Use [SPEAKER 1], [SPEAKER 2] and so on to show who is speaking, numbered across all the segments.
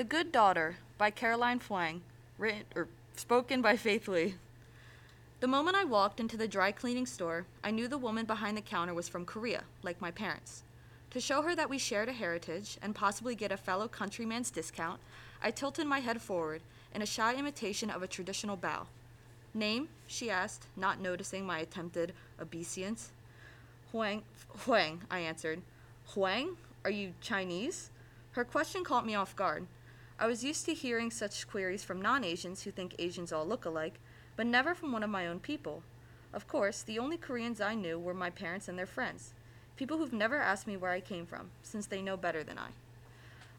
[SPEAKER 1] The Good Daughter by Caroline Hwang, written or spoken by Faith Lee. The moment I walked into the dry cleaning store, I knew the woman behind the counter was from Korea, like my parents. To show her that we shared a heritage and possibly get a fellow countryman's discount, I tilted my head forward in a shy imitation of a traditional bow. Name? she asked, not noticing my attempted obeisance. Hwang, Hwang, I answered. Hwang? Are you Chinese? Her question caught me off guard. I was used to hearing such queries from non Asians who think Asians all look alike, but never from one of my own people. Of course, the only Koreans I knew were my parents and their friends, people who've never asked me where I came from, since they know better than I.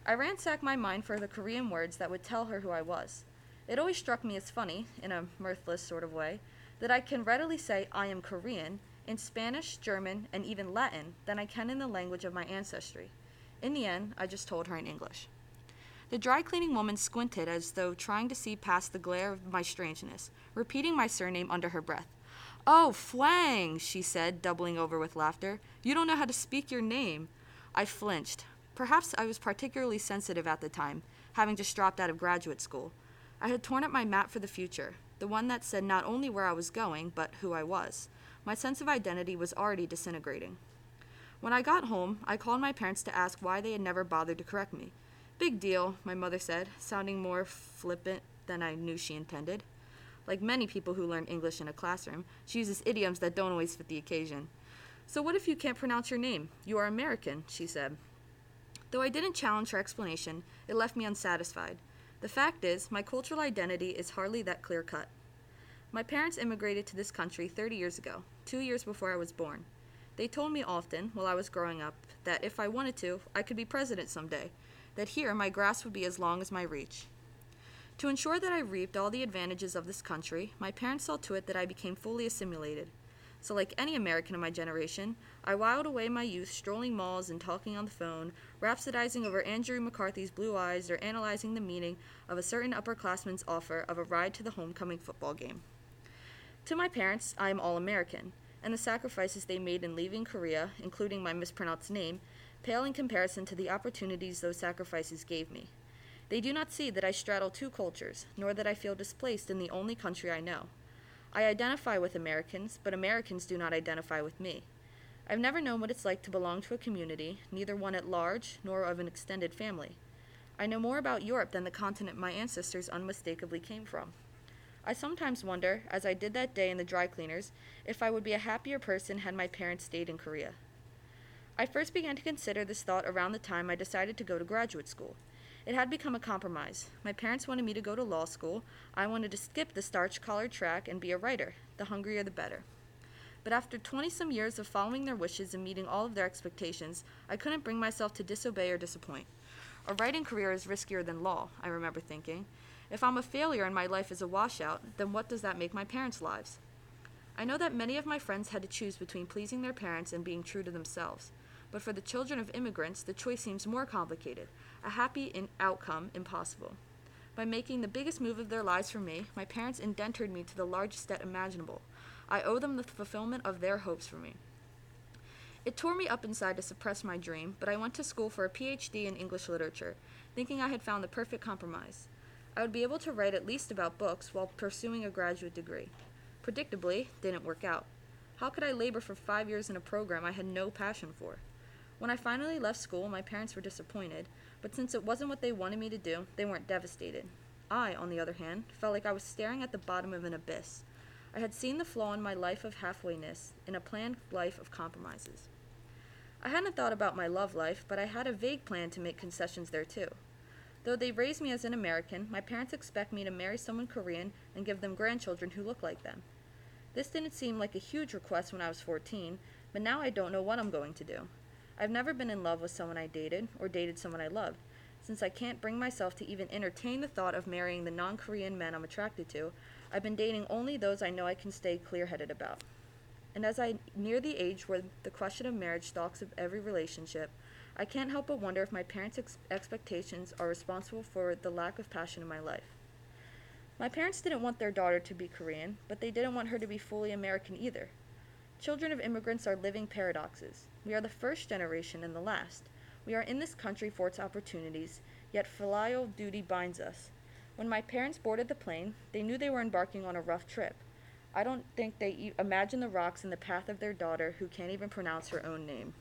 [SPEAKER 1] I ransacked my mind for the Korean words that would tell her who I was. It always struck me as funny, in a mirthless sort of way, that I can readily say I am Korean in Spanish, German, and even Latin than I can in the language of my ancestry. In the end, I just told her in English. The dry cleaning woman squinted as though trying to see past the glare of my strangeness, repeating my surname under her breath. Oh, Fwang, she said, doubling over with laughter. You don't know how to speak your name. I flinched. Perhaps I was particularly sensitive at the time, having just dropped out of graduate school. I had torn up my map for the future, the one that said not only where I was going, but who I was. My sense of identity was already disintegrating. When I got home, I called my parents to ask why they had never bothered to correct me. Big deal, my mother said, sounding more flippant than I knew she intended. Like many people who learn English in a classroom, she uses idioms that don't always fit the occasion. So, what if you can't pronounce your name? You are American, she said. Though I didn't challenge her explanation, it left me unsatisfied. The fact is, my cultural identity is hardly that clear cut. My parents immigrated to this country 30 years ago, two years before I was born. They told me often, while I was growing up, that if I wanted to, I could be president someday, that here my grass would be as long as my reach. To ensure that I reaped all the advantages of this country, my parents saw to it that I became fully assimilated. So, like any American of my generation, I whiled away my youth strolling malls and talking on the phone, rhapsodizing over Andrew McCarthy's blue eyes or analyzing the meaning of a certain upperclassman's offer of a ride to the homecoming football game. To my parents, I am all American, and the sacrifices they made in leaving Korea, including my mispronounced name, pale in comparison to the opportunities those sacrifices gave me. They do not see that I straddle two cultures, nor that I feel displaced in the only country I know. I identify with Americans, but Americans do not identify with me. I've never known what it's like to belong to a community, neither one at large nor of an extended family. I know more about Europe than the continent my ancestors unmistakably came from. I sometimes wonder, as I did that day in the dry cleaners, if I would be a happier person had my parents stayed in Korea. I first began to consider this thought around the time I decided to go to graduate school. It had become a compromise. My parents wanted me to go to law school. I wanted to skip the starch collared track and be a writer. The hungrier the better. But after 20 some years of following their wishes and meeting all of their expectations, I couldn't bring myself to disobey or disappoint. A writing career is riskier than law, I remember thinking. If I'm a failure and my life is a washout, then what does that make my parents' lives? I know that many of my friends had to choose between pleasing their parents and being true to themselves. But for the children of immigrants, the choice seems more complicated, a happy in- outcome impossible. By making the biggest move of their lives for me, my parents indentured me to the largest debt imaginable. I owe them the fulfillment of their hopes for me. It tore me up inside to suppress my dream, but I went to school for a PhD in English literature, thinking I had found the perfect compromise. I would be able to write at least about books while pursuing a graduate degree. Predictably, didn't work out. How could I labor for five years in a program I had no passion for? When I finally left school, my parents were disappointed, but since it wasn't what they wanted me to do, they weren't devastated. I, on the other hand, felt like I was staring at the bottom of an abyss. I had seen the flaw in my life of halfwayness, in a planned life of compromises. I hadn't thought about my love life, but I had a vague plan to make concessions there too. Though they raised me as an American, my parents expect me to marry someone Korean and give them grandchildren who look like them. This didn't seem like a huge request when I was 14, but now I don't know what I'm going to do. I've never been in love with someone I dated or dated someone I loved. Since I can't bring myself to even entertain the thought of marrying the non Korean men I'm attracted to, I've been dating only those I know I can stay clear headed about. And as I near the age where the question of marriage stalks of every relationship, I can't help but wonder if my parents' ex- expectations are responsible for the lack of passion in my life. My parents didn't want their daughter to be Korean, but they didn't want her to be fully American either. Children of immigrants are living paradoxes. We are the first generation and the last. We are in this country for its opportunities, yet filial duty binds us. When my parents boarded the plane, they knew they were embarking on a rough trip. I don't think they e- imagined the rocks in the path of their daughter who can't even pronounce her own name.